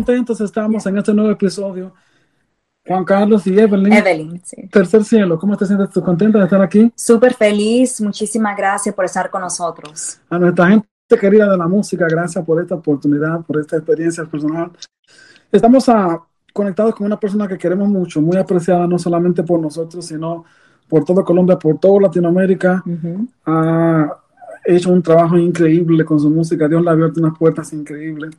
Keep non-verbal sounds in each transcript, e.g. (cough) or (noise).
contentos estamos en este nuevo episodio. Juan Carlos y Evelyn. Evelyn, sí. Tercer cielo, ¿cómo te sientes tú? ¿Contenta de estar aquí? Súper feliz, muchísimas gracias por estar con nosotros. A nuestra gente querida de la música, gracias por esta oportunidad, por esta experiencia personal. Estamos a, conectados con una persona que queremos mucho, muy apreciada no solamente por nosotros, sino por todo Colombia, por toda Latinoamérica. Ha hecho un trabajo increíble con su música, Dios le ha abierto unas puertas increíbles.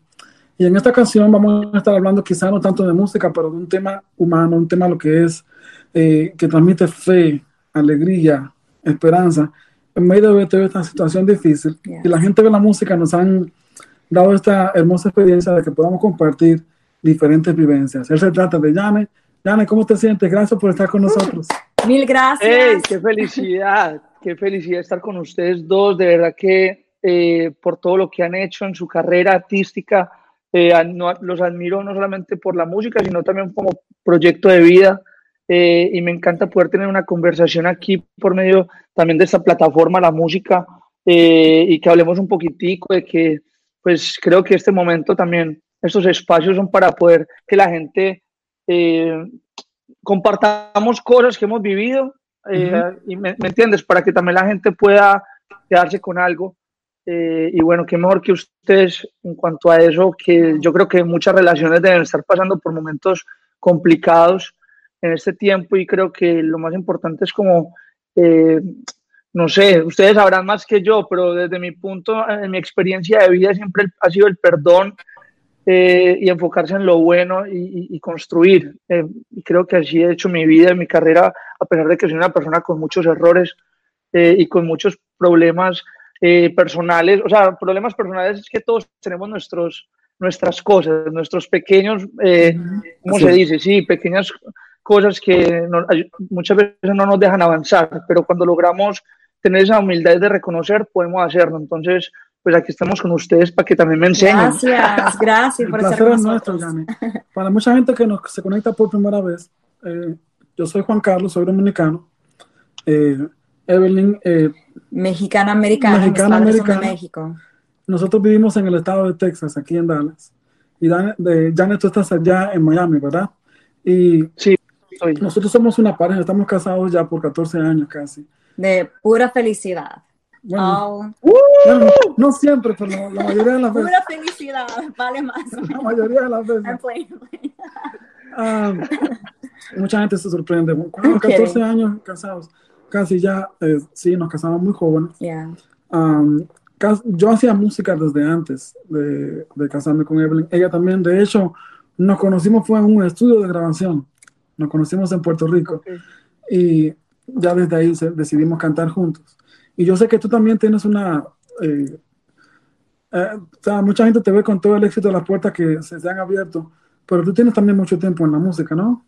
Y en esta canción vamos a estar hablando quizá no tanto de música, pero de un tema humano, un tema lo que es, eh, que transmite fe, alegría, esperanza, en medio de toda esta situación difícil. Y la gente de la música nos han dado esta hermosa experiencia de que podamos compartir diferentes vivencias. Él se trata de Yane. Yane, ¿cómo te sientes? Gracias por estar con nosotros. (laughs) Mil gracias. ¡Ey, qué felicidad! qué felicidad estar con ustedes dos. De verdad que eh, por todo lo que han hecho en su carrera artística, eh, los admiro no solamente por la música, sino también como proyecto de vida. Eh, y me encanta poder tener una conversación aquí por medio también de esta plataforma, la música, y que hablemos un poquitico de que, pues creo que este momento también, estos espacios son para poder que la gente compartamos cosas que hemos vivido eh, y me, entiendes, para que también la gente pueda quedarse con algo. Eh, y bueno, qué mejor que ustedes en cuanto a eso, que yo creo que muchas relaciones deben estar pasando por momentos complicados en este tiempo y creo que lo más importante es como, eh, no sé, ustedes sabrán más que yo, pero desde mi punto, en mi experiencia de vida siempre ha sido el perdón eh, y enfocarse en lo bueno y, construir. Eh, y creo que así he hecho mi vida, mi carrera, a pesar de que soy una persona con muchos errores eh, y con muchos problemas personales. O sea, problemas personales es que todos tenemos nuestros, nuestras cosas, nuestros pequeños, ¿cómo se dice? Sí, pequeñas cosas que muchas veces no nos dejan avanzar, pero cuando logramos tener esa humildad de reconocer, podemos hacerlo. Entonces, pues aquí estamos con ustedes para que también me enseñen. Gracias, gracias por estar con nosotros. (laughs) Para mucha gente que nos, se conecta por primera vez, eh, yo soy Juan Carlos, soy dominicano. Eh, Evelyn. Eh, mexicana americana. Mexicana americana. De México. Nosotros vivimos en el estado de Texas, aquí en Dallas. Y Janet, tú estás allá en Miami, ¿verdad? Y sí, nosotros somos una pareja, estamos casados ya por 14 años casi. De pura felicidad. Bueno, no siempre, pero la, mayoría de las veces. Pura felicidad, vale más. La mayoría de las veces. Ah, mucha gente se sorprende. Con 14 años casados, casi ya, eh, sí, nos casamos muy jóvenes. yo hacía música desde antes de, de, casarme con Evelyn. Ella también, de hecho, nos conocimos fue en un estudio de grabación. Nos conocimos en Puerto Rico. Y ya desde ahí decidimos cantar juntos. Y yo sé que tú también tienes una... Eh, eh, o sea, mucha gente te ve con todo el éxito de las puertas que se, han abierto, pero tú tienes también mucho tiempo en la música, ¿no?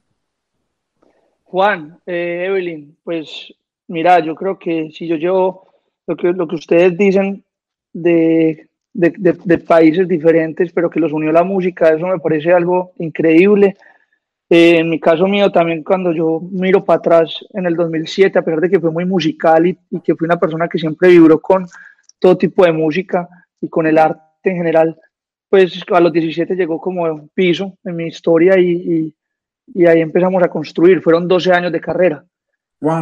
Juan, eh, Evelyn, pues mira, yo creo que si yo llevo lo que, lo que ustedes dicen de, de, de, países diferentes, pero que los unió la música, eso me parece algo increíble. Eh, en mi caso mío también cuando yo miro para atrás en el 2007, a pesar de que fue muy musical y, que fui una persona que siempre vibró con todo tipo de música y con el arte en general, pues a los 17 llegó como un piso en mi historia y, y, ahí empezamos a construir. Fueron 12 años de carrera.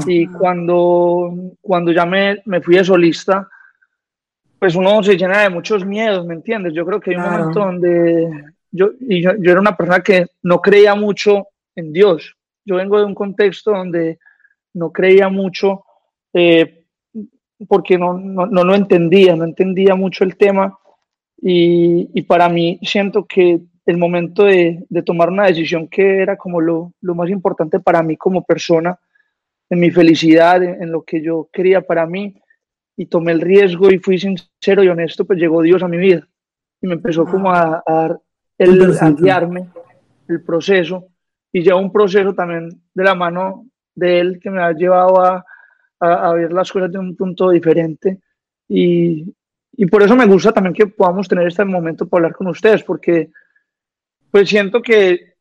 Y cuando, cuando ya me, me, fui de solista, pues uno se llena de muchos miedos, ¿me entiendes? Yo creo que hay un momento donde yo, y yo, era una persona que no creía mucho en Dios. Yo vengo de un contexto donde no creía mucho eh, porque no, no, no, lo entendía, no entendía mucho el tema. Y, y para mí siento que el momento de, de, tomar una decisión que era como lo, lo, más importante para mí como persona, en mi felicidad, en, lo que yo quería para mí, y tomé el riesgo y fui sincero y honesto, pues llegó Dios a mi vida. Y me empezó como a, a dar el guiarme el proceso. Y ya un proceso también de la mano de él que me ha llevado a, a, ver las cosas de un punto diferente. Y, y, por eso me gusta también que podamos tener este momento para hablar con ustedes porque pues siento que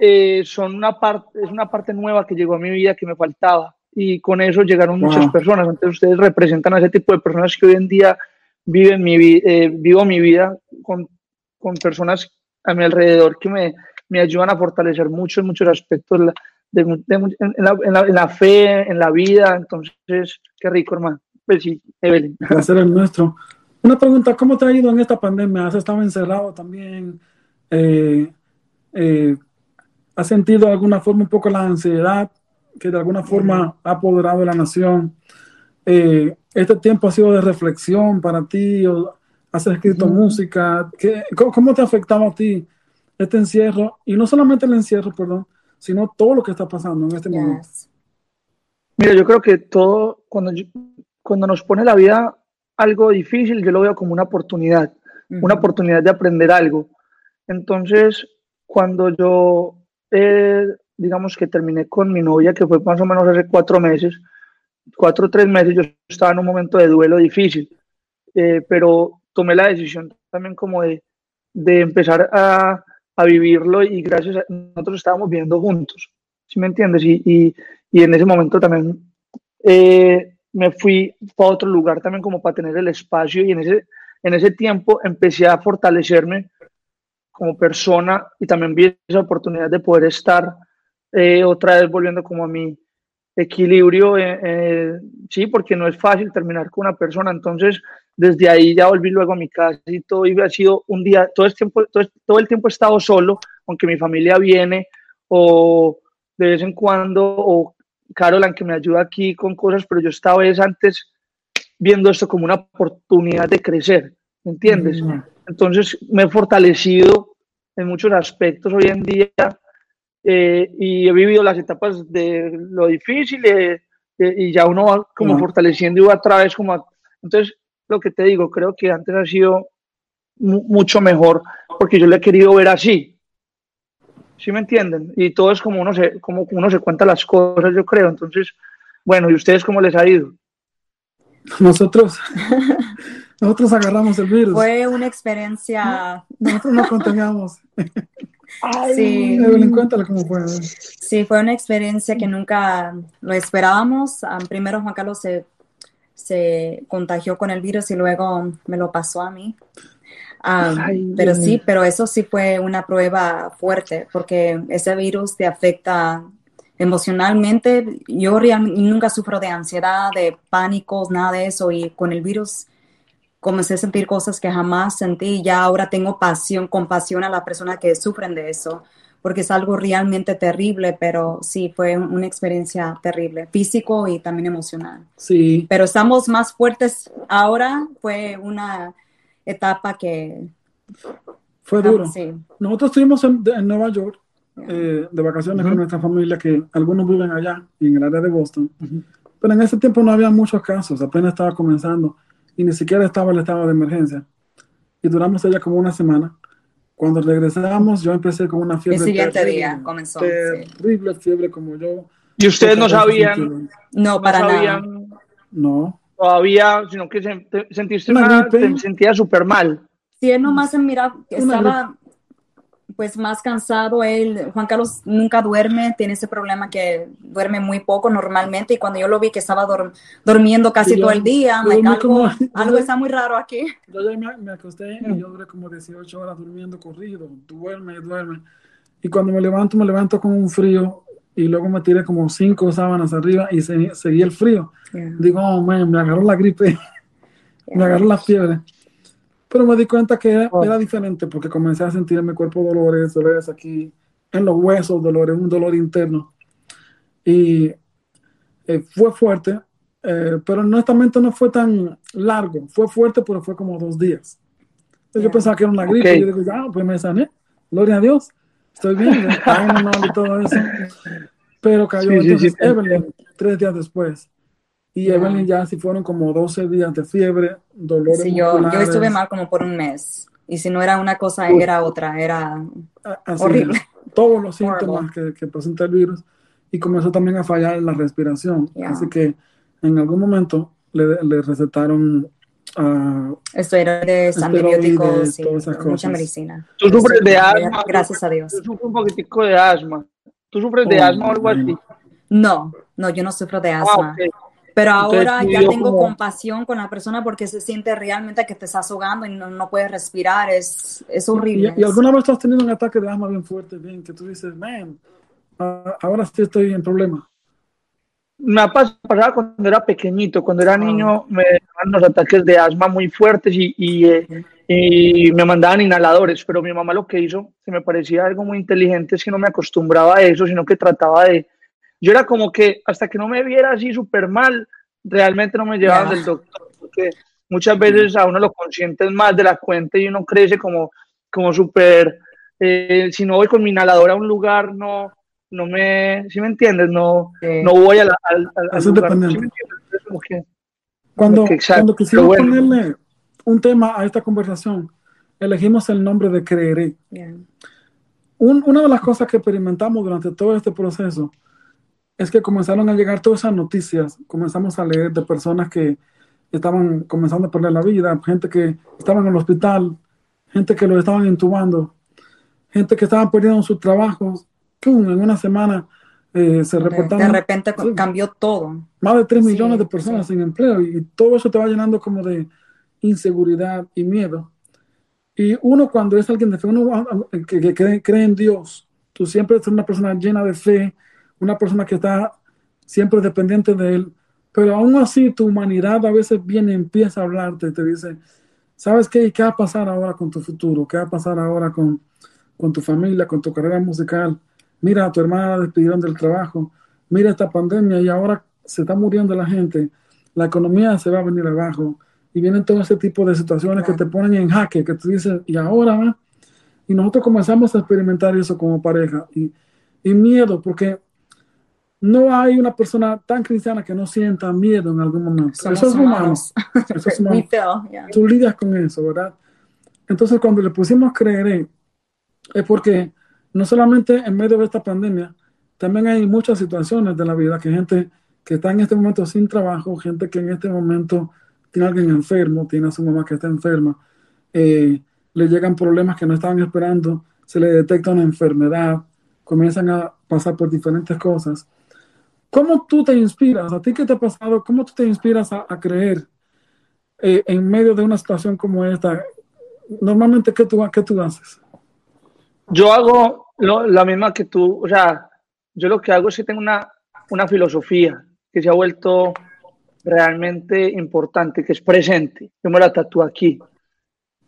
eh, son una parte es una parte nueva que llegó a mi vida que me faltaba y con eso llegaron muchas personas entonces ustedes representan a ese tipo de personas que hoy en día viven mi eh, vivo mi vida con, con personas a mi alrededor que me, me ayudan a fortalecer mucho en muchos aspectos de, en, la, en, la, fe, en la vida. Entonces, qué rico, hermano. Pues sí, Evelyn. Placer el nuestro. Una pregunta, ¿cómo te ha ido en esta pandemia? ¿Has estado encerrado también? Eh, eh, ¿Has sentido de alguna forma un poco la ansiedad que de alguna forma ha apoderado de la nación? Eh, ¿Este tiempo ha sido de reflexión para ti? ¿Has escrito música? ¿Qué, cómo, te ha afectado a ti este encierro? Y no solamente el encierro, perdón, sino todo lo que está pasando en este momento. Mira, yo creo que todo, cuando, cuando nos pone la vida algo difícil, yo lo veo como una oportunidad, una oportunidad de aprender algo. Entonces, cuando yo, eh, digamos que terminé con mi novia, que fue más o menos hace cuatro meses, cuatro o tres meses, yo estaba en un momento de duelo difícil, eh, pero tomé la decisión también como de, de empezar a, a, vivirlo y gracias a nosotros estábamos viviendo juntos, ¿sí me entiendes? Y, y, y en ese momento también eh, me fui para otro lugar también como para tener el espacio y en ese, en ese tiempo empecé a fortalecerme como persona y también vi esa oportunidad de poder estar eh, otra vez volviendo como a mi equilibrio, eh, eh, sí, porque no es fácil terminar con una persona, entonces desde ahí ya volví luego a mi casa y todo y ha sido un día, todo, este tiempo, todo, todo el tiempo he estado solo, aunque mi familia viene o de vez en cuando, o Carolan que me ayuda aquí con cosas, pero yo estaba vez antes viendo esto como una oportunidad de crecer, ¿me entiendes? Entonces me he fortalecido en muchos aspectos hoy en día eh, y he vivido las etapas de lo difícil eh, eh, y ya uno va como fortaleciendo y va otra vez como... entonces, lo que te digo, creo que antes ha sido mucho mejor porque yo le he querido ver así, ¿sí me entienden? Y todo es como uno se, como uno se cuenta las cosas, yo creo. Entonces, bueno, ¿y ustedes cómo les ha ido? Nosotros, (laughs) nosotros agarramos el virus. Fue una experiencia. Nosotros nos contagiamos. (laughs) sí. cuéntale cómo fue. Sí, fue una experiencia que nunca lo esperábamos. primero Juan Carlos se, se contagió con el virus y luego me lo pasó a mí pero sí, pero eso sí fue una prueba fuerte porque ese virus te afecta emocionalmente. Yo nunca sufro de ansiedad, de pánicos, nada de eso y con el virus comencé a sentir cosas que jamás sentí y ya ahora tengo pasión, compasión a las personas que sufren de eso porque es algo realmente terrible, pero sí, fue una experiencia terrible, físico y también emocional. Sí. Pero estamos más fuertes ahora, fue una etapa que... Fue duro. Nosotros estuvimos en, Nueva York eh, de vacaciones con nuestra familia, que algunos viven allá, en el área de Boston, pero en ese tiempo no había muchos casos, apenas estaba comenzando y ni siquiera estaba el estado de emergencia. Y duramos allá como una semana. Cuando regresamos, yo empecé con una fiebre. El siguiente día comenzó. Terrible fiebre como yo. ¿Y ustedes no sabían? No, para nada. No todavía, sino que sentiste una, te sentías súper mal. Sí, él nomás mira, estaba pues más cansado. Él, Juan Carlos nunca duerme, tiene ese problema que duerme muy poco normalmente y cuando yo lo vi que estaba durmiendo casi todo el día, me algo, (laughs) algo está muy raro aquí. Yo ya me, acosté y yo duré como 18 horas durmiendo corrido, duerme, duerme. Y cuando me levanto, me levanto con un frío y luego me tiré como cinco sábanas arriba y se, seguí el frío. Digo, oh, man, me agarró la gripe, (laughs) me agarró la fiebre. Pero me di cuenta que oh. era, diferente porque comencé a sentir en mi cuerpo dolores, dolores aquí, en los huesos, dolores, un dolor interno. Y eh, fue fuerte, eh, pero honestamente no fue tan largo. Fue fuerte, pero fue como dos días. Yo pensaba que era una gripe y yo digo, ah, pues me sané, gloria a Dios estoy bien, (laughs) y todo eso. Pero cayó entonces Evelyn tres días después. Y Evelyn ya si fueron como 12 días de fiebre, dolores sí, yo, yo, estuve mal como por un mes. Y si no era una cosa, era otra, era horrible. Todos los (laughs) síntomas que, que, presenta el virus. Y comenzó también a fallar la respiración. Así que en algún momento le, le recetaron Uh, Esteroides, antibióticos, y mucha medicina. Tú sufres de asma. Gracias a Dios. Tú sufres un poquitico de asma. ¿Tú sufres de oh, asma o algo así? No, no, yo no sufro de ah, asma. Pero ahora ya tengo compasión con la persona porque se siente realmente que te estás ahogando y no, no puedes respirar, es, es horrible. ¿Y, alguna vez has tenido un ataque de asma bien fuerte, bien, que tú dices, man, ahora sí estoy en problema? Me ha pasado cuando era pequeñito, cuando era ah. niño me daban los ataques de asma muy fuertes y, y, eh, y, me mandaban inhaladores, pero mi mamá lo que hizo, se me parecía algo muy inteligente, es que no me acostumbraba a eso, sino que trataba de... Yo era como que hasta que no me viera así súper mal, realmente no me llevaban del doctor, porque muchas veces a uno lo consientes más de la cuenta y uno crece como, como súper... Eh, si no voy con mi inhalador a un lugar, no, no me, si me entiendes? No, no voy a la, al, cuando, cuando quisimos ponerle un tema a esta conversación, elegimos el nombre de Creeré. una de las cosas que experimentamos durante todo este proceso es que comenzaron a llegar todas esas noticias, comenzamos a leer de personas que estaban comenzando a perder la vida, gente que estaba en el hospital, gente que lo estaban intubando, gente que estaba perdiendo sus trabajos, en una semana eh, se reportaron. De repente cambió todo. Más de 3 millones de personas sin empleo y todo eso te va llenando como de inseguridad y miedo. Y uno cuando es alguien de fe, uno ah, que, cree, en Dios, tú siempre eres una persona llena de fe, una persona que está siempre dependiente de Él, pero aún así tu humanidad a veces viene y empieza a hablarte, te dice, ¿sabes qué? ¿Qué va a pasar ahora con tu futuro? ¿Qué va a pasar ahora con, con tu familia, con tu carrera musical? mira, a tu hermana la despidieron del trabajo, mira esta pandemia y ahora se está muriendo la gente, la economía se va a venir abajo y vienen todo ese tipo de situaciones que te ponen en jaque, que tú dices, y ahora, y nosotros comenzamos a experimentar eso como pareja y, y miedo, porque no hay una persona tan cristiana que no sienta miedo en algún momento. eso es humano. Eso es humano. (laughs) Tú lidias con eso, ¿verdad? Entonces, cuando le pusimos creer, es porque no solamente en medio de esta pandemia, también hay muchas situaciones de la vida que gente que está en este momento sin trabajo, gente que en este momento tiene a alguien enfermo, tiene a su mamá que está enferma, eh, le llegan problemas que no estaban esperando, se le detecta una enfermedad, comienzan a pasar por diferentes cosas. ¿Cómo tú te inspiras? ¿A ti qué te ha pasado? ¿Cómo tú te inspiras a, creer eh, en medio de una situación como esta? Normalmente, ¿qué tú, qué tú haces? Yo hago la misma que tú, o sea, yo lo que hago es que tengo una, una filosofía que se ha vuelto realmente importante, que es presente. Yo me la tatúo aquí.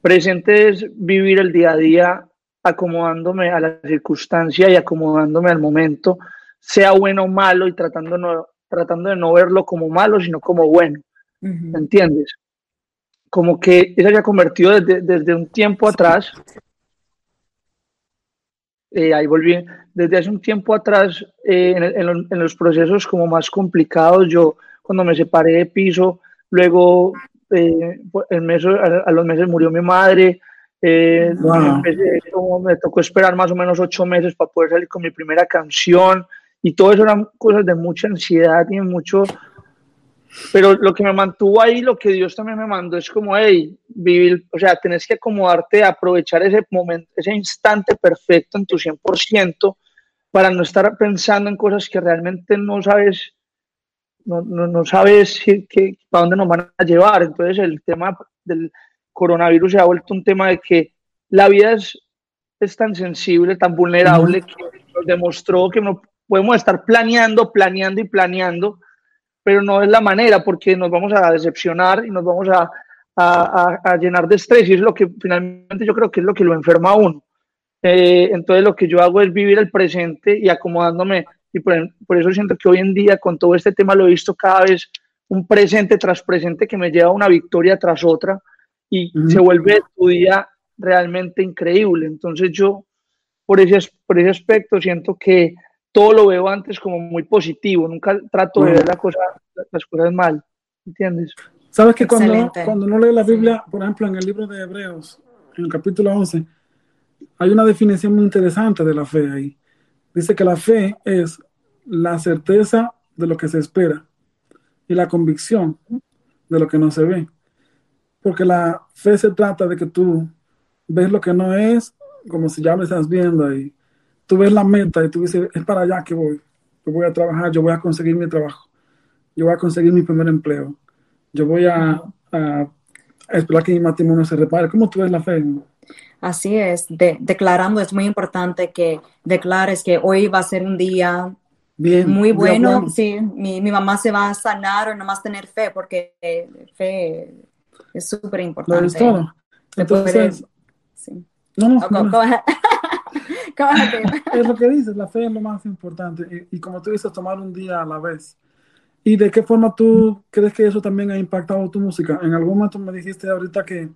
Presente es vivir el día a día acomodándome a la circunstancia y acomodándome al momento, sea bueno o malo, y tratando, no, tratando de no verlo como malo, sino como bueno. ¿Me entiendes? Como que eso se ha convertido desde, desde un tiempo atrás eh, ahí volví, desde hace un tiempo atrás, eh, en, los procesos como más complicados, yo cuando me separé de piso, luego eh, el mes, a, los meses murió mi madre, me tocó esperar más o menos ocho meses para poder salir con mi primera canción, y todo eso eran cosas de mucha ansiedad y mucho, pero lo que me mantuvo ahí, lo que Dios también me mandó es como, hey, vivir, o sea, tenés que acomodarte, aprovechar ese momento, ese instante perfecto en tu 100% para no estar pensando en cosas que realmente no sabes, no, no, sabes que, para dónde nos van a llevar. Entonces el tema del coronavirus se ha vuelto un tema de que la vida es, es tan sensible, tan vulnerable, que nos demostró que no podemos estar planeando, planeando y planeando pero no es la manera porque nos vamos a decepcionar y nos vamos a, a, a, llenar de estrés y es lo que finalmente yo creo que es lo que lo enferma a uno. Eh, entonces lo que yo hago es vivir el presente y acomodándome y por, por, eso siento que hoy en día con todo este tema lo he visto cada vez un presente tras presente que me lleva a una victoria tras otra y se vuelve tu día realmente increíble. Entonces yo por ese, por ese aspecto siento que todo lo veo antes como muy positivo, nunca trato de ver la cosa, las cosas mal, ¿entiendes? Sabes que cuando, cuando uno lee la Biblia, por ejemplo, en el libro de Hebreos, en el capítulo 11, hay una definición muy interesante de la fe ahí. Dice que la fe es la certeza de lo que se espera y la convicción de lo que no se ve. Porque la fe se trata de que tú ves lo que no es como si ya lo estás viendo ahí tú ves la meta y tú dices, es para allá que voy, yo voy a trabajar, yo voy a conseguir mi trabajo. yo voy a conseguir mi primer empleo, yo voy a, esperar que mi matrimonio se repare. ¿Cómo tú ves la fe? Así es, declarando es muy importante que declares que hoy va a ser un día Bien, muy bueno. Sí, mi, mamá se va a sanar o nomás tener fe, porque fe es súper importante. Entonces, sí. no, no, (laughs) (laughs) es lo que dices, la fe es lo más importante. Y, como tú dices, tomar un día a la vez. ¿Y de qué forma tú crees que eso también ha impactado tu música? En algún momento me dijiste ahorita que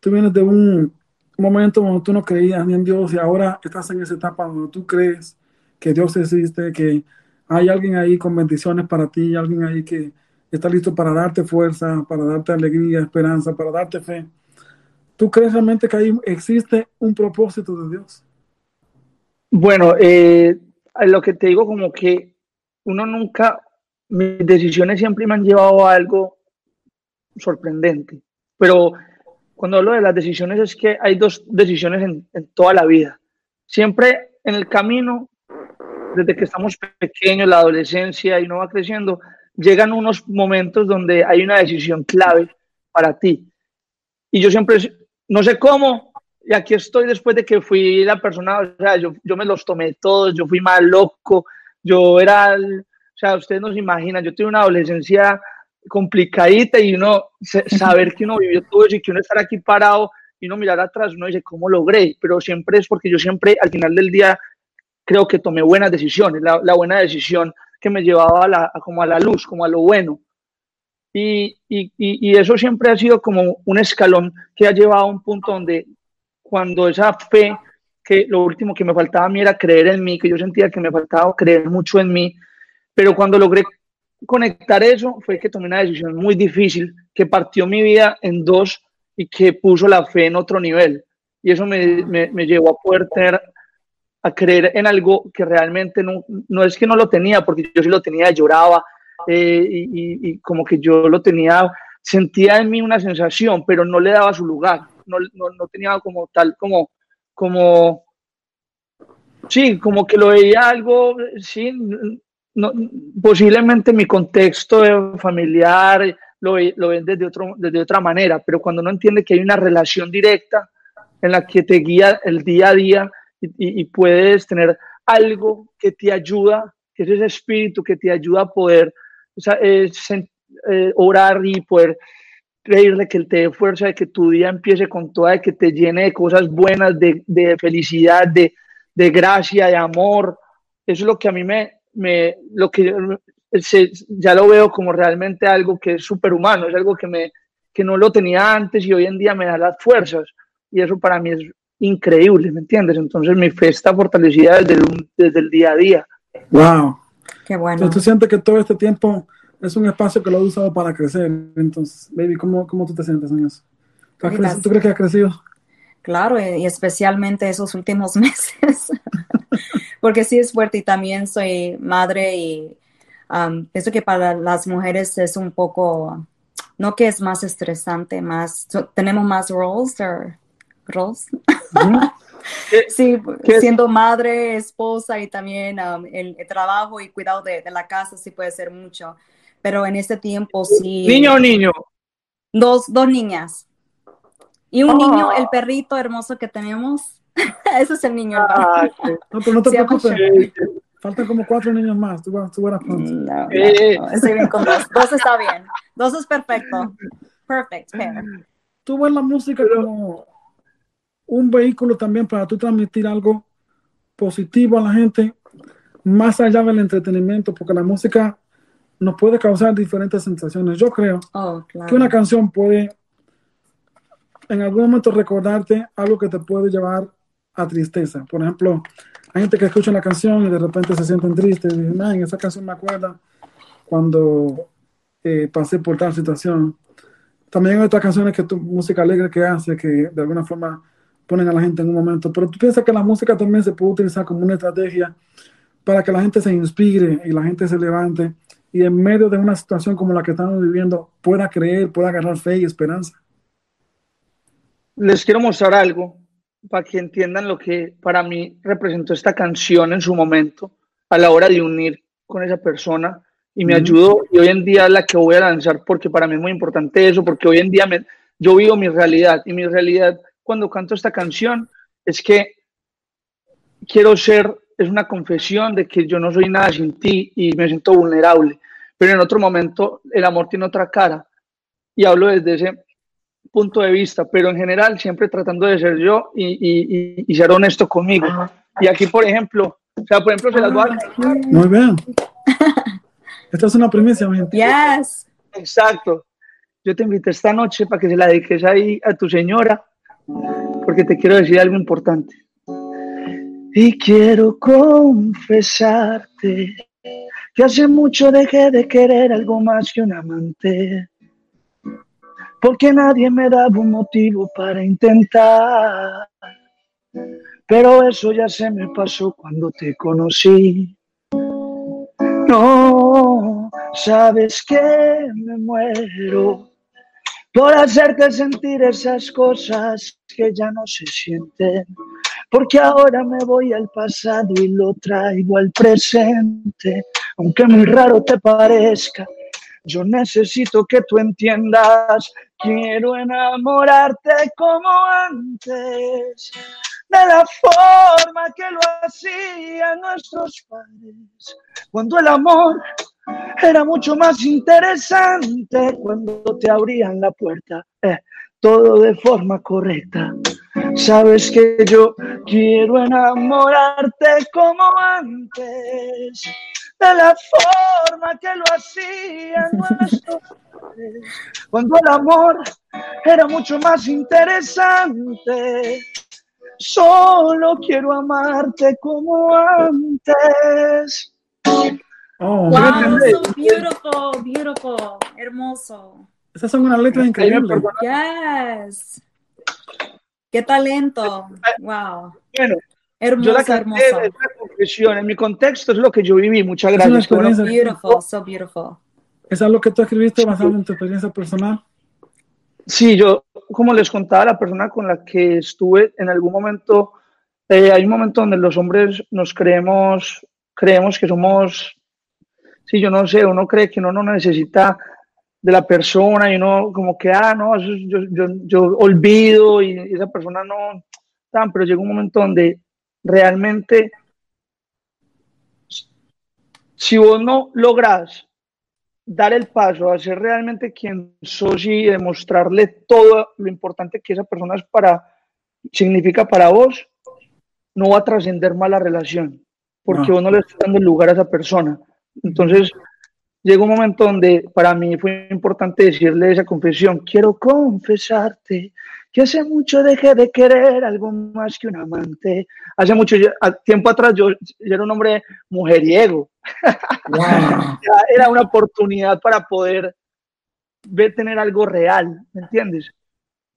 tú vienes de un momento donde tú no creías ni en Dios y ahora estás en esa etapa donde tú crees que Dios existe, que hay alguien ahí con bendiciones para ti, alguien ahí que está listo para darte fuerza, para darte alegría, esperanza, para darte fe. ¿Tú crees realmente que ahí existe un propósito de Dios? Bueno, eh, lo que te digo como que uno nunca, mis decisiones siempre me han llevado a algo sorprendente, pero cuando hablo de las decisiones es que hay dos decisiones en, en toda la vida. Siempre en el camino desde que estamos pequeños, la adolescencia y no va creciendo, llegan unos momentos donde hay una decisión clave para ti. Y yo siempre, no sé cómo, y aquí estoy después de que fui la persona, o sea, yo, yo me los tomé todos, yo fui más loco, yo era, o sea, ustedes no se imaginan, yo tuve una adolescencia complicadita y uno saber que uno vivió todo eso y que uno estar aquí parado y uno mirar atrás, uno dice, ¿cómo logré? Pero siempre es porque yo siempre al final del día creo que tomé buenas decisiones, la, buena decisión que me llevaba a la, como a la luz, como a lo bueno. Y, y, y, eso siempre ha sido como un escalón que ha llevado a un punto donde cuando esa fe, que lo último que me faltaba a mí era creer en mí, que yo sentía que me faltaba creer mucho en mí, pero cuando logré conectar eso fue que tomé una decisión muy difícil que partió mi vida en dos y que puso la fe en otro nivel. Y eso me, me, me llevó a poder tener a creer en algo que realmente no, no es que no lo tenía, porque yo sí lo tenía, lloraba eh, y, y, como que yo lo tenía, sentía en mí una sensación, pero no le daba su lugar, no, no, no tenía como tal, como, como, sí, como que lo veía algo, sí, no, posiblemente mi contexto familiar lo, lo ven desde, otro, desde otra manera, pero cuando no entiende que hay una relación directa en la que te guía el día a día, y, puedes tener algo que te ayuda, que es ese espíritu que te ayuda a poder eh, orar y poder pedirle que Él te dé fuerza, de que tu día empiece con toda, de que te llene de cosas buenas, de, de felicidad, de, de, gracia, de amor. Eso es lo que a mí me, me lo que ya lo veo como realmente algo que es superhumano, es algo que, me, que no lo tenía antes y hoy en día me da las fuerzas. Y eso para mí es increíble, ¿me entiendes? Entonces mi fe está fortalecida desde desde el día a día. Wow. Qué bueno. ¿Tú sientes que todo este tiempo es un espacio que lo has usado para crecer? Entonces, baby, ¿cómo, cómo tú te sientes en eso? ¿Tú crees que has crecido? Claro, y especialmente esos últimos (laughs) meses, porque sí es fuerte y también soy madre y um, pienso que para las mujeres es un poco, no que es más estresante, más, tenemos más roles, roles. sí, (laughs) (laughs) siendo madre, esposa y también um, el, trabajo y cuidado de, la casa sí puede ser mucho. Pero en este tiempo sí. ¿Niño o niño? Dos, dos niñas. Y un niño, el perrito hermoso que tenemos. (laughs) Ese es el niño. Ah, no, pero no te preocupes. Faltan como cuatro niños más. Tú, tú pronto. No, estoy bien con dos. Dos está bien. Dos es perfecto. Perfect. (laughs) Tú ves la música como un vehículo también para tú transmitir algo positivo a la gente, más allá del entretenimiento, porque la música nos puede causar diferentes sensaciones. Yo creo oh, que una canción puede en algún momento recordarte algo que te puede llevar a tristeza. Por ejemplo, hay gente que escucha la canción y de repente se sienten tristes y dicen, en esa canción me acuerda cuando eh, pasé por tal situación. También hay otras canciones que tu música alegre que hace, que de alguna forma ponen a la gente en un momento. Pero tú piensas que la música también se puede utilizar como una estrategia para que la gente se inspire y la gente se levante y en medio de una situación como la que estamos viviendo pueda creer, pueda agarrar fe y esperanza. Les quiero mostrar algo para que entiendan lo que para mí representó esta canción en su momento a la hora de unir con esa persona y me ayudó y hoy en día es la que voy a lanzar porque para mí es muy importante eso, porque hoy en día me, yo vivo mi realidad y mi realidad cuando canto esta canción es que quiero ser, es una confesión de que yo no soy nada sin ti y me siento vulnerable, pero en otro momento el amor tiene otra cara y hablo desde ese punto de vista, pero en general siempre tratando de ser yo y, y, y ser honesto conmigo. Y aquí, por ejemplo, o sea, por ejemplo, se las voy a... Muy bien. (laughs) Esta es una primicia, mi gente. Yes. Exacto. Yo te invito esta noche para que se la dediques ahí a tu señora, porque te quiero decir algo importante. Y quiero confesarte que hace mucho dejé de querer algo más que un amante, porque nadie me daba un motivo para intentar. Pero eso ya se me pasó cuando te conocí. No, sabes que me muero por hacerte sentir esas cosas que ya no se sienten. Porque ahora me voy al pasado y lo traigo al presente. Aunque muy raro te parezca, yo necesito que tú entiendas. Quiero enamorarte como antes de la forma que lo hacían nuestros padres, cuando el amor era mucho más interesante, cuando te abrían la puerta, eh, todo de forma correcta. Sabes que yo quiero enamorarte como antes, de la forma que lo hacían nuestros cuando el amor era mucho más interesante Solo quiero amarte como antes. Oh, wow, so beautiful, beautiful, hermoso. Esas son unas letras increíbles. Yes. Qué talento. Wow. Bueno, hermoso, yo la canté hermoso. En mi contexto es lo que yo viví. Muchas gracias. experiencia. Beautiful, so beautiful. ¿Eso es lo que tú escribiste basado en tu experiencia personal? Sí, yo, como les contaba, la persona con la que estuve en algún momento, eh, hay un momento donde los hombres nos creemos, creemos que somos, sí, yo no sé, uno cree que uno no necesita de la persona y uno como que, ah, no, eso es- yo, yo, yo olvido y esa persona no, tan, pero llega un momento donde realmente, si vos no logras dar el paso a ser realmente quien sos y demostrarle todo lo importante que esa persona es para, significa para vos, no va a trascender más la relación, porque No. vos no le estás dando el lugar a esa persona. Entonces, llegó un momento donde para mí fue importante decirle esa confesión, quiero confesarte que hace mucho dejé de querer algo más que un amante. Hace mucho tiempo atrás yo, yo era un hombre mujeriego. (laughs) Era una oportunidad para poder ver tener algo real, ¿me entiendes?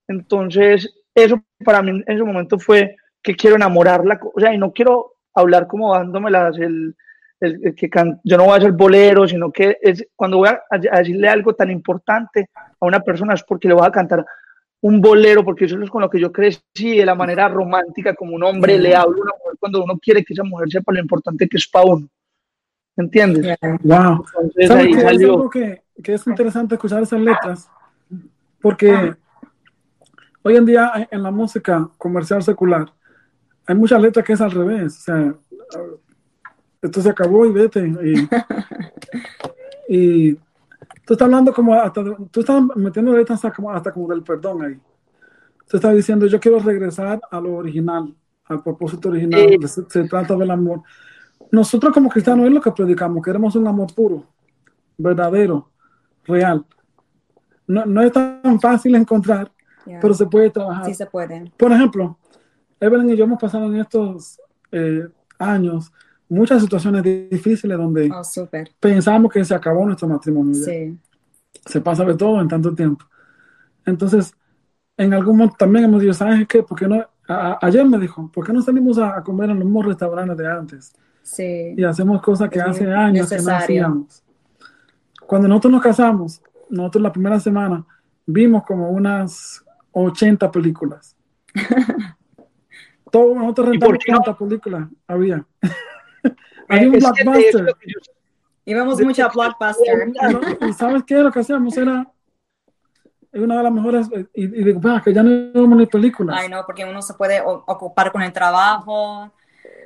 Entonces, eso para mí en ese momento fue que quiero enamorarla, o sea, y no quiero hablar como dándomelas el, el- el que can- yo no voy a hacer bolero, sino que es cuando voy a, a decirle algo tan importante a una persona es porque le voy a cantar un bolero, porque eso es con lo que yo crecí, de la manera romántica, como un hombre le habla a una mujer cuando uno quiere que esa mujer sepa lo importante que es para uno. ¿Me entiendes? Wow. Entonces ¿Sabes ahí qué? Es salió. algo que, que es interesante escuchar esas letras, porque hoy en día en- en la música comercial secular hay muchas letras que es al revés. O sea, esto se acabó y vete. Y, (laughs) y tú estás hablando como hasta, tú estás metiendo hasta como, hasta como del perdón ahí. Tú estás diciendo, yo quiero regresar a lo original, al propósito original, Sí. se, se trata del amor. Nosotros como cristianos es lo que predicamos, queremos un amor puro, verdadero, real. No, no es tan fácil encontrar, Yeah. pero se puede trabajar. Sí se puede. Por ejemplo, Evelyn y yo hemos pasado en estos eh, años muchas situaciones difíciles donde Oh, pensamos que se acabó nuestro matrimonio. Sí. Se pasa de todo en tanto tiempo. Entonces, en algún momento también hemos dicho, ¿sabes qué? ¿Por qué no? A- ayer me dijo, ¿por qué no salimos a, a comer en los mismos restaurantes de antes? Sí. Y hacemos cosas que Es hace años que no hacíamos. Cuando nosotros nos casamos, nosotros la primera semana vimos como unas 80 películas. (laughs) Todos nosotros ¿Y por rentamos qué no? 40 películas, había. Había un Es blockbuster. que yo- Y vemos mucha blockbuster. ¿Y sabes qué? Lo que hacíamos era es una de las mejores, y, y digo, que ya no vemos ni películas. Ay, no, porque uno se puede ocupar con el trabajo,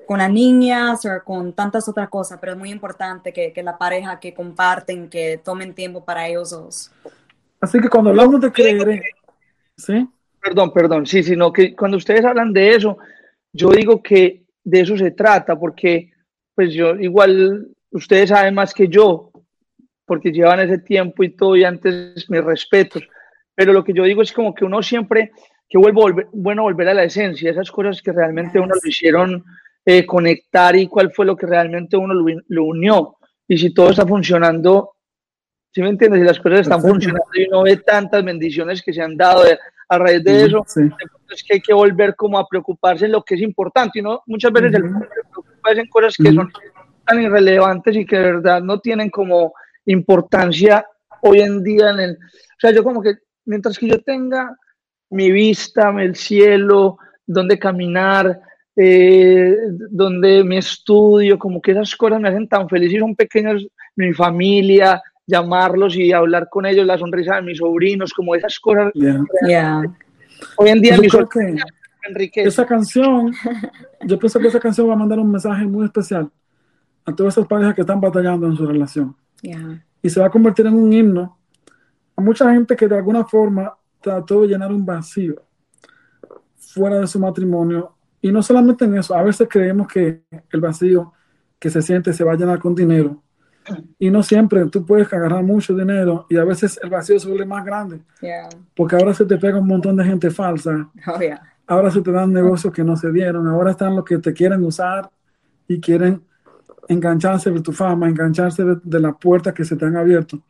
con las niñas o con tantas otras cosas, pero es muy importante que, que la pareja que comparten, que tomen tiempo para ellos dos. Así que cuando hablamos de creer, ¿sí? Perdón, perdón, sí, sino que cuando ustedes hablan de eso, yo digo que de eso se trata, porque pues yo igual, ustedes saben más que yo, porque llevan ese tiempo y todo, y antes mis respetos, pero lo que yo digo es como que uno siempre, que vuelvo bueno volver a la esencia, esas cosas que realmente uno lo hicieron eh, conectar y cuál fue lo que realmente uno lo, unió. Y si todo está funcionando, ¿sí me entiendes? Si las cosas están funcionando y uno ve tantas bendiciones que se han dado a raíz de eso, es que hay que volver como a preocuparse en lo que es importante. Y no, muchas veces el preocupa en cosas que son tan irrelevantes y que de verdad no tienen como importancia hoy en día en el... O sea, yo como que mientras que yo tenga mi vista, el cielo, donde caminar, eh, donde mi estudio, como que esas cosas me hacen tan feliz y son pequeños, mi familia, llamarlos y hablar con ellos, la sonrisa de mis sobrinos, como esas cosas. Hoy en día, Enrique. Esa canción, yo pienso que esa canción va a mandar un mensaje muy especial a todas esas parejas que están batallando en su relación. Y se va a convertir en un himno a mucha gente que de alguna forma trató de llenar un vacío fuera de su matrimonio y no solamente en eso, a veces creemos que el vacío que se siente se va a llenar con dinero. Y no siempre, tú puedes agarrar mucho dinero y a veces el vacío se vuelve más grande. Porque ahora se te pega un montón de gente falsa. Oh, ahora se te dan negocios que no se dieron. Ahora están los que te quieren usar y quieren engancharse de tu fama, engancharse de, la puerta que se te han abierto.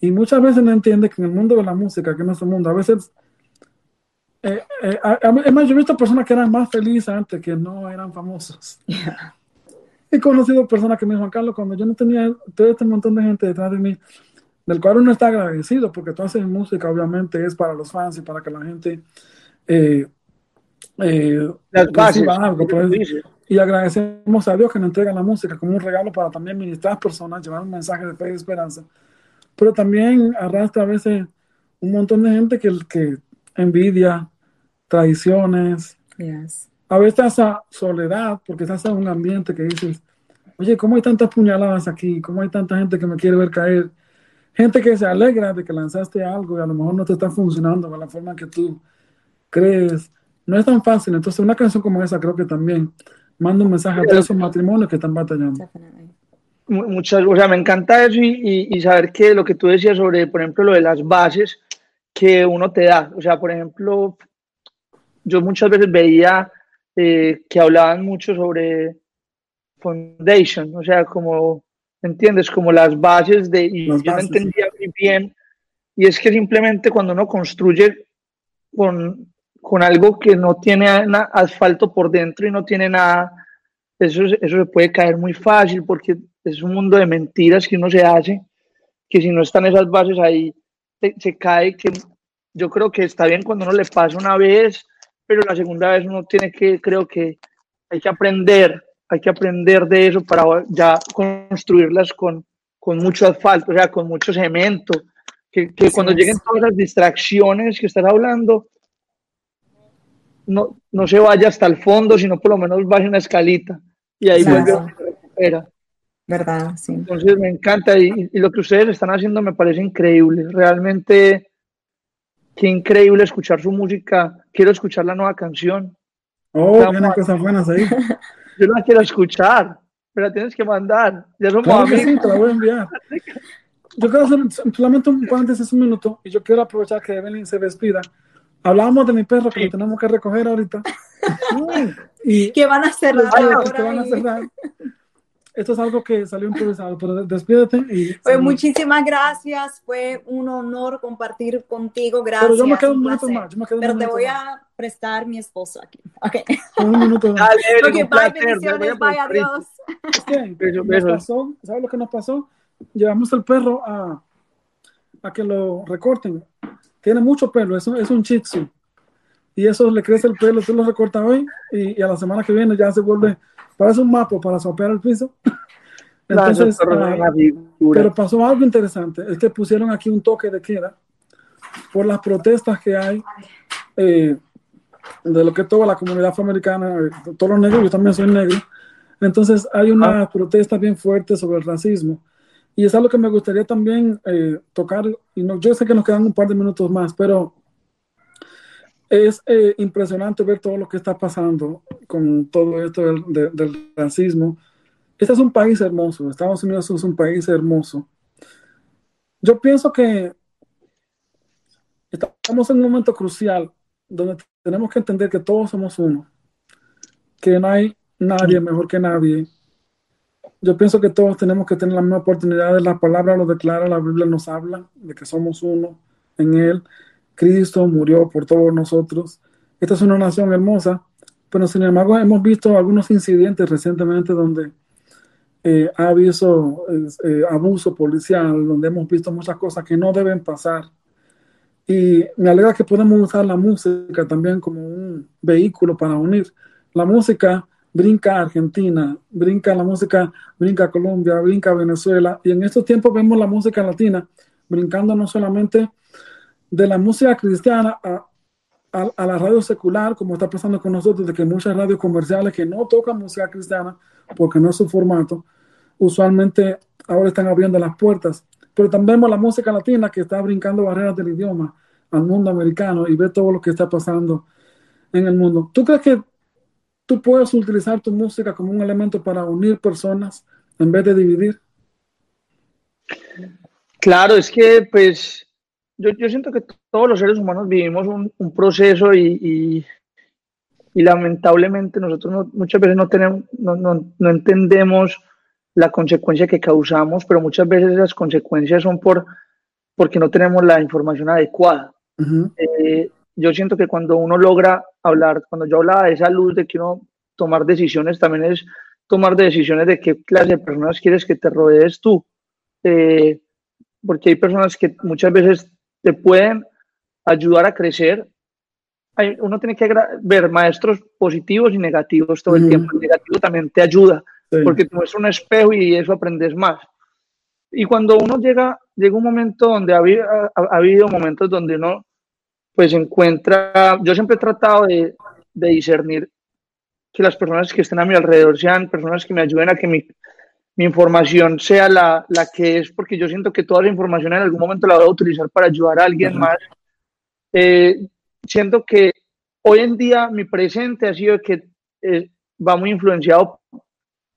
Y muchas veces no entiendes que en el mundo de la música, que es nuestro mundo, a veces eh, eh, yo he visto personas que eran más felices antes que no eran famosos. He conocido personas que me dijeron, Carlos, cuando yo no tenía todo este montón de gente detrás de mí, del cual uno está agradecido, porque tú haces música, obviamente, es para los fans y para que la gente eh, eh algo. Pues. y agradecemos a Dios que nos entrega la música como un regalo para también ministrar personas, llevar un mensaje de fe y esperanza. Pero también arrastra a veces un montón de gente que, que envidia, tradiciones. A veces esa soledad, porque estás en un ambiente que dices, oye, ¿cómo hay tantas puñaladas aquí? ¿Cómo hay tanta gente que me quiere ver caer? Gente que se alegra de que lanzaste algo y a lo mejor no te está funcionando de la forma que tú crees. No es tan fácil. Entonces, una canción como esa creo que también manda un mensaje a todos esos matrimonios que están batallando. Muchas, o sea, me encanta eso y, y, saber que lo que tú decías sobre, por ejemplo, lo de las bases que uno te da. O sea, por ejemplo, yo muchas veces veía eh, que hablaban mucho sobre foundation, o sea, como, ¿entiendes? Como las bases de, y yo no entendía muy bien, y es que simplemente cuando uno construye con, con algo que no tiene asfalto por dentro y no tiene nada, eso, eso se puede caer muy fácil porque es un mundo de mentiras que uno se hace, que si no están esas bases ahí, se, se cae, que yo creo que está bien cuando uno le pasa una vez, pero la segunda vez uno tiene que, creo que hay que aprender, hay que aprender de eso para ya construirlas con, con mucho asfalto, o sea, con mucho cemento, que, que cuando lleguen todas las distracciones que estás hablando, no, no se vaya hasta el fondo, sino por lo menos vaya una escalita y ahí vuelve a recupera. ¿Verdad? Sí. Entonces me encanta y, y, lo que ustedes están haciendo me parece increíble. Realmente Qué increíble escuchar su música. Quiero escuchar la nueva canción. Oh, vienen cosas buenas ahí. (laughs) Yo la quiero escuchar, pero la tienes que mandar. Ya somos claro amigos. Sí, te la voy a enviar. Yo quiero hacer solamente un paréntesis un minuto y yo quiero aprovechar que Evelyn se despida. Hablábamos de mi perro que lo tenemos que recoger ahorita. (laughs) y que van a cerrar. que van a cerrar (laughs) esto es algo que salió improvisado, pero despídete. Y, pues muchísimas gracias, fue un honor compartir contigo, gracias. Pero yo me quedo un, minuto más. pero te voy a prestar mi esposo aquí. Okay. Un minuto más. Dale, okay, bye, bendiciones, bye, adiós. ¿Sabes lo que nos pasó? Llevamos el perro a, a que lo recorten. Tiene mucho pelo, es un, es un chitsu. Y eso le crece el pelo, tú lo recortas hoy y, y a la semana que viene ya se vuelve Parece un mapa para sopear el piso. (laughs) Entonces, ah, pero pasó algo interesante, es que pusieron aquí un toque de queda por las protestas que hay eh, de lo que toda la comunidad afroamericana, eh, todos los negros, yo también soy negro, entonces hay una ah. protesta bien fuerte sobre el racismo. Y es algo que me gustaría también eh, tocar, y no, yo sé que nos quedan un par de minutos más, pero es impresionante ver todo lo que está pasando con todo esto del, del racismo este es un país hermoso, Estados Unidos es un país hermoso. Yo pienso que estamos en un momento crucial donde tenemos que entender que todos somos uno, que no hay nadie mejor que nadie. Yo pienso que todos tenemos que tener la misma oportunidad, la palabra lo declara, la Biblia nos habla de que somos uno en Él. Cristo murió por todos nosotros. Esta es una nación hermosa, pero sin embargo hemos visto algunos incidentes recientemente donde eh, ha habido eh, abuso policial, donde hemos visto muchas cosas que no deben pasar. Y me alegra que podemos usar la música también como un vehículo para unir. La música brinca Argentina, brinca la música, brinca Colombia, brinca Venezuela. Y en estos tiempos vemos la música latina brincando no solamente de la música cristiana a, a, la radio secular, como está pasando con nosotros, de que muchas radios comerciales que no tocan música cristiana porque no es su formato, usualmente ahora están abriendo las puertas. Pero también vemos la música latina que está brincando barreras del idioma al mundo americano y ve todo lo que está pasando en el mundo. ¿Tú crees que tú puedes utilizar tu música como un elemento para unir personas en vez de dividir? Claro, es que pues yo, yo siento que todos los seres humanos vivimos un, un proceso y, y, y, lamentablemente nosotros muchas veces no, tenemos, no, no, no, entendemos la consecuencia que causamos, pero muchas veces las consecuencias son por, porque no tenemos la información adecuada. eh, yo siento que cuando uno logra hablar, cuando yo hablaba de esa luz, de que uno tomar decisiones, también es tomar decisiones de qué clase de personas quieres que te rodees tú. Eh, porque hay personas que muchas veces te pueden ayudar a crecer. Hay, uno tiene que ver maestros positivos y negativos todo el tiempo. El negativo también te ayuda, porque tú es un espejo y eso aprendes más. Y cuando uno llega, llega un momento donde ha, ha, habido momentos donde uno pues encuentra, yo siempre he tratado de, de discernir que las personas que estén a mi alrededor sean personas que me ayuden a que mi, mi información sea la, la, que es, porque yo siento que toda la información en algún momento la voy a utilizar para ayudar a alguien más. Eh, siento que hoy en día mi presente ha sido que eh, va muy influenciado,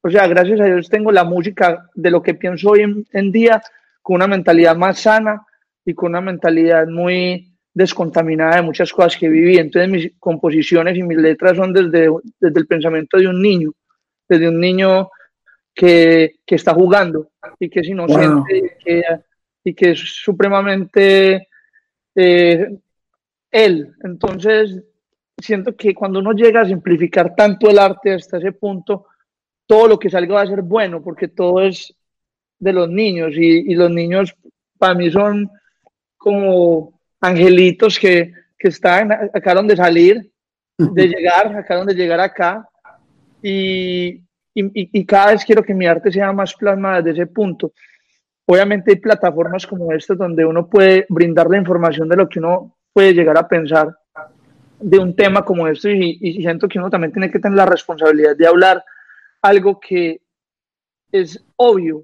o sea, gracias a Dios tengo la música de lo que pienso hoy en, en día con una mentalidad más sana y con una mentalidad muy descontaminada de muchas cosas que viví. Entonces mis composiciones y mis letras son desde, desde el pensamiento de un niño, desde un niño que, que está jugando y que es inocente wow. y, que, y, que, es supremamente eh, él. Entonces, siento que cuando uno llega a simplificar tanto el arte hasta ese punto, todo lo que salga va a ser bueno, porque todo es de los niños y, y los niños para mí son como angelitos que, que están, acabaron de salir, de llegar, acabaron de llegar acá y, y, y, cada vez quiero que mi arte sea más plasmada desde ese punto. Obviamente hay plataformas como estas donde uno puede brindar la información de lo que uno puede llegar a pensar de un tema como este y, y siento que uno también tiene que tener la responsabilidad de hablar algo que es obvio.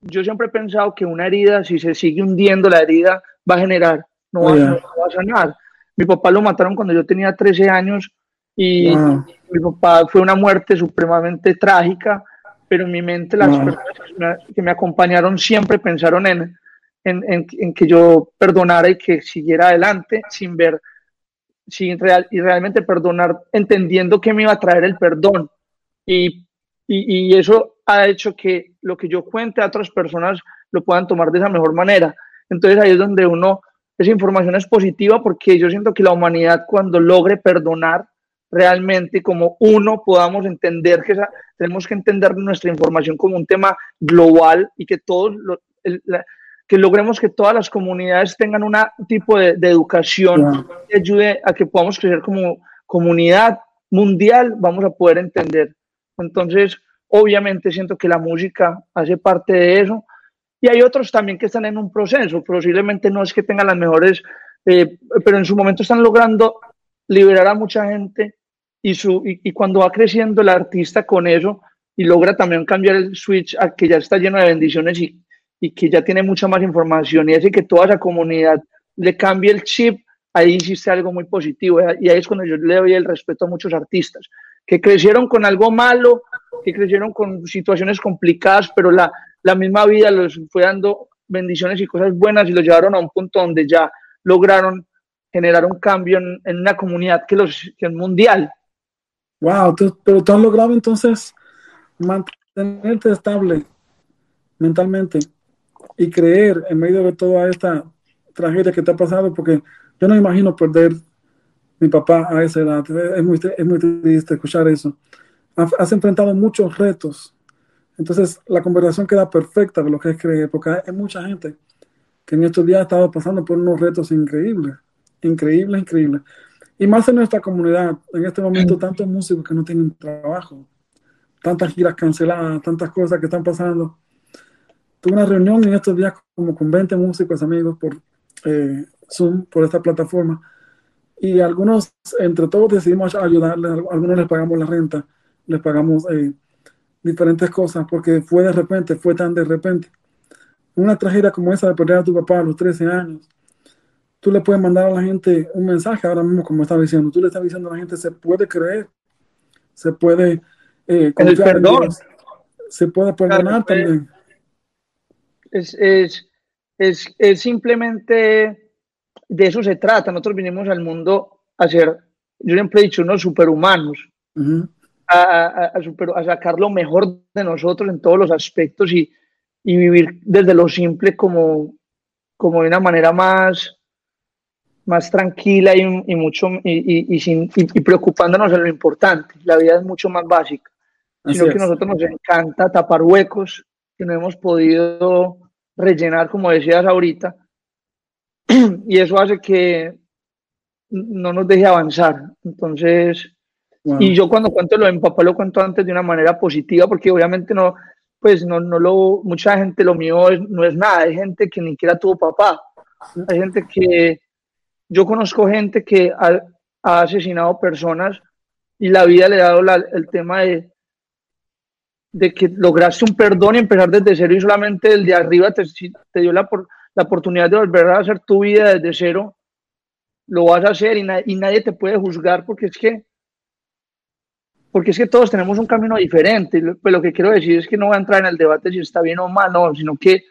Yo siempre he pensado que una herida, si se sigue hundiendo la herida, va a generar, no va, oh, yeah. no, no va a sanar. Mi papá lo mataron cuando yo tenía 13 años y wow. mi papá fue una muerte supremamente trágica, pero en mi mente las wow. personas que me acompañaron siempre pensaron en, en, en, en, que yo perdonara y que siguiera adelante sin ver, sin real, y realmente perdonar, entendiendo que me iba a traer el perdón. Y, y, y eso ha hecho que lo que yo cuente a otras personas lo puedan tomar de esa mejor manera. Entonces ahí es donde uno, esa información es positiva porque yo siento que la humanidad cuando logre perdonar realmente como uno podamos entender que esa, tenemos que entender nuestra información como un tema global y que todos lo, el, la, que logremos que todas las comunidades tengan un tipo de, de educación que ayude a que podamos crecer como comunidad mundial, vamos a poder entender. Entonces, obviamente siento que la música hace parte de eso. Y hay otros también que están en un proceso, posiblemente no es que tengan las mejores, eh, pero en su momento están logrando liberar a mucha gente y, su, y, cuando va creciendo el artista con eso y logra también cambiar el switch a que ya está lleno de bendiciones y, y que ya tiene mucha más información y hace que toda esa comunidad le cambie el chip, ahí hiciste algo muy positivo y ahí es cuando yo le doy el respeto a muchos artistas que crecieron con algo malo, que crecieron con situaciones complicadas, pero la, la misma vida los fue dando bendiciones y cosas buenas y los llevaron a un punto donde ya lograron generar un cambio en, una comunidad que, los, mundial. Wow, pero tú has logrado entonces mantenerte estable mentalmente y creer en medio de toda esta tragedia que te ha pasado, porque yo no imagino perder mi papá a esa edad. Es muy, es muy triste escuchar eso. Has enfrentado muchos retos. Entonces, la conversación queda perfecta de lo que es creer, porque hay mucha gente que en estos días ha estado pasando por unos retos increíbles, increíbles, increíbles. Y más en nuestra comunidad, en este momento, tantos músicos que no tienen trabajo, tantas giras canceladas, tantas cosas que están pasando. Tuve una reunión en estos días como con 20 músicos amigos por eh, Zoom, por esta plataforma, y algunos, entre todos, decidimos ayudarles, algunos les pagamos la renta, les pagamos eh, diferentes cosas, porque fue de repente, fue tan de repente. Una tragedia como esa de perder a tu papá a los 13 años, tú le puedes mandar a la gente un mensaje ahora mismo, como estaba diciendo, tú le estás diciendo a la gente, se puede creer, se puede eh, el perdón. se puede perdonar también. Es, es, es, es simplemente de eso se trata. Nosotros vinimos al mundo a ser, yo siempre he dicho, unos superhumanos, a, a, sacar lo mejor de nosotros en todos los aspectos y, y vivir desde lo simple como, como de una manera más, más tranquila y, y mucho y, y, sin, y, preocupándonos en lo importante. La vida es mucho más básica. sino que a nosotros nos encanta tapar huecos que no hemos podido rellenar, como decías ahorita, (clears throat) y eso hace que no nos deje avanzar. Entonces, y yo cuando cuento lo de mi papá lo cuento antes de una manera positiva, porque obviamente no, pues no, no lo, mucha gente lo mío no es nada, hay gente que ni siquiera tuvo papá, hay gente que, yo conozco gente que ha, asesinado personas y la vida le ha dado el tema de, de que lograste un perdón y empezar desde cero y solamente el de arriba te, te dio la, la oportunidad de volver a hacer tu vida desde cero, lo vas a hacer y, y nadie te puede juzgar porque es que porque es que todos tenemos un camino diferente. Pues lo que quiero decir es que no voy a entrar en el debate si está bien o mal, no, sino que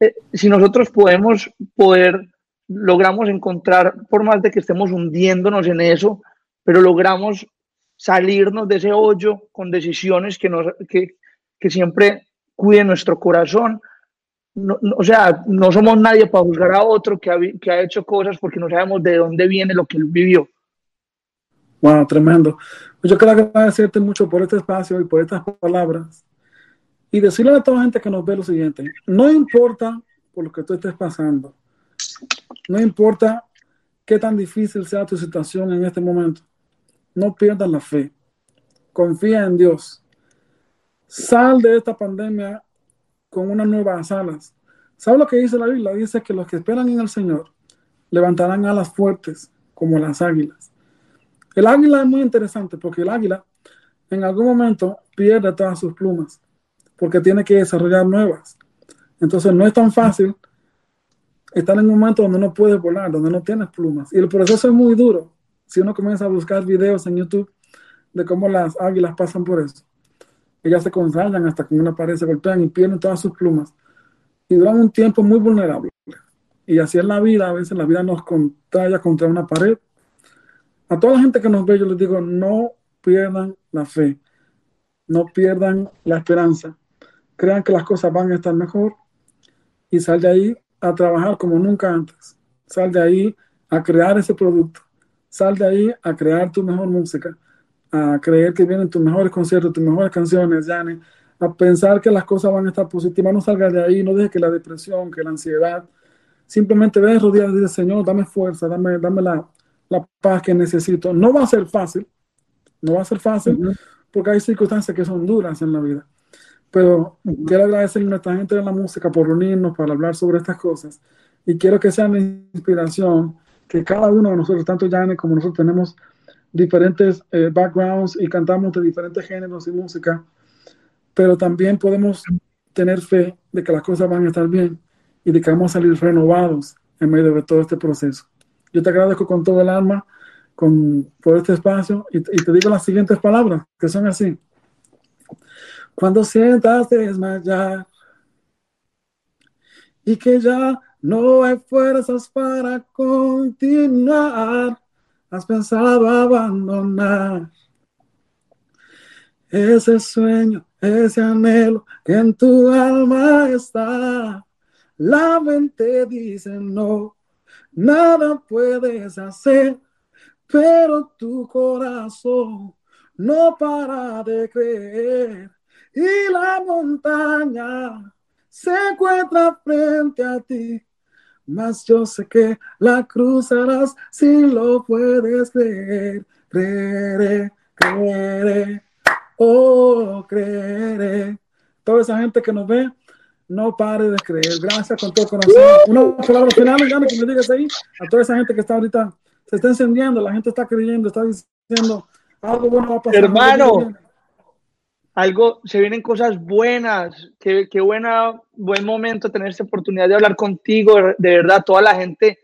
eh, si nosotros podemos poder, logramos encontrar, por más de que estemos hundiéndonos en eso, pero logramos salirnos de ese hoyo con decisiones que, nos, que, que siempre cuiden nuestro corazón, no, o sea, no somos nadie para juzgar a otro que ha, que ha hecho cosas porque no sabemos de dónde viene lo que él vivió. Wow, tremendo. Pues yo quiero agradecerte mucho por este espacio y por estas palabras. Y decirle a toda la gente que nos ve lo siguiente, no importa por lo que tú estés pasando, no importa qué tan difícil sea tu situación en este momento, no pierdas la fe, confía en Dios, sal de esta pandemia con unas nuevas alas. ¿Sabe lo que dice la Biblia? Dice que los que esperan en el Señor levantarán alas fuertes como las águilas. El águila es muy interesante porque el águila en algún momento pierde todas sus plumas porque tiene que desarrollar nuevas. Entonces no es tan fácil estar en un momento donde no puedes volar, donde no tienes plumas. Y el proceso es muy duro. Si uno comienza a buscar videos en YouTube de cómo las águilas pasan por eso ellas se consayan hasta que una pared se golpean y pierden todas sus plumas. Y duran un tiempo muy vulnerable. Y así es la vida, a veces la vida nos contrae contra una pared. A toda la gente que nos ve, yo les digo, no pierdan la fe, no pierdan la esperanza. Crean que las cosas van a estar mejor y sal de ahí a trabajar como nunca antes. Sal de ahí a crear ese producto. Sal de ahí a crear tu mejor música a creer que vienen tus mejores conciertos, tus mejores canciones, Jane, a pensar que las cosas van a estar positivas, no salgas de ahí, no dejes que la depresión, que la ansiedad, simplemente ve rodeado y dice, Señor, dame fuerza, dame, dame la, la, paz que necesito. No va a ser fácil, no va a ser fácil, porque hay circunstancias que son duras en la vida. Pero quiero agradecer a nuestra gente de la música por unirnos para hablar sobre estas cosas. Y quiero que sea una inspiración que cada uno de nosotros, tanto Jane como nosotros, tenemos diferentes eh, backgrounds y cantamos de diferentes géneros y música, pero también podemos tener fe de que las cosas van a estar bien y de que vamos a salir renovados en medio de todo este proceso. Yo te agradezco con todo el alma con, por este espacio y, te digo las siguientes palabras, que son así. Cuando sientas desmayar y que ya no hay fuerzas para continuar, has pensado abandonar ese sueño, ese anhelo que en tu alma está. La mente dice no, nada puedes hacer, pero tu corazón no para de creer y la montaña se encuentra frente a ti. Mas yo sé que la cruzarás si lo puedes creer. Creeré, creeré, oh, creeré. Toda esa gente que nos ve, no pare de creer. Gracias con todo corazón. Una palabra final, que me digas ahí, a toda esa gente que está ahorita, se está encendiendo, la gente está creyendo, está diciendo, algo bueno va a pasar. Hermano, algo, se vienen cosas buenas, qué, qué buena, buen momento tener esta oportunidad de hablar contigo, de verdad, toda la gente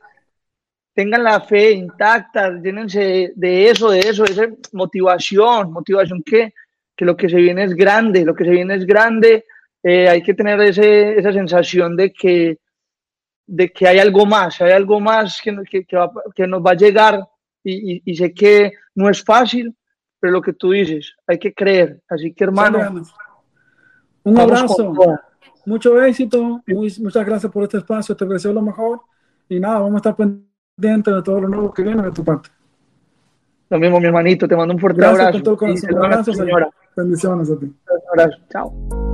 tengan la fe intacta, llénense de eso, de eso, de esa motivación, motivación que, que lo que se viene es grande, lo que se viene es grande, eh, hay que tener ese, esa sensación de que, de que hay algo más, hay algo más que, que, que, va, que nos va a llegar y, y, y sé que no es fácil, pero lo que tú dices, hay que creer. Así que, hermano, un abrazo, mucho éxito, muy, muchas gracias por este espacio, te deseo lo mejor y nada, vamos a estar pendientes de todo lo nuevo que viene de tu parte. Lo mismo, mi hermanito, te mando un fuerte gracias abrazo. Con todo el corazón. Gracias, señora. Bendiciones a ti. Un abrazo, chao.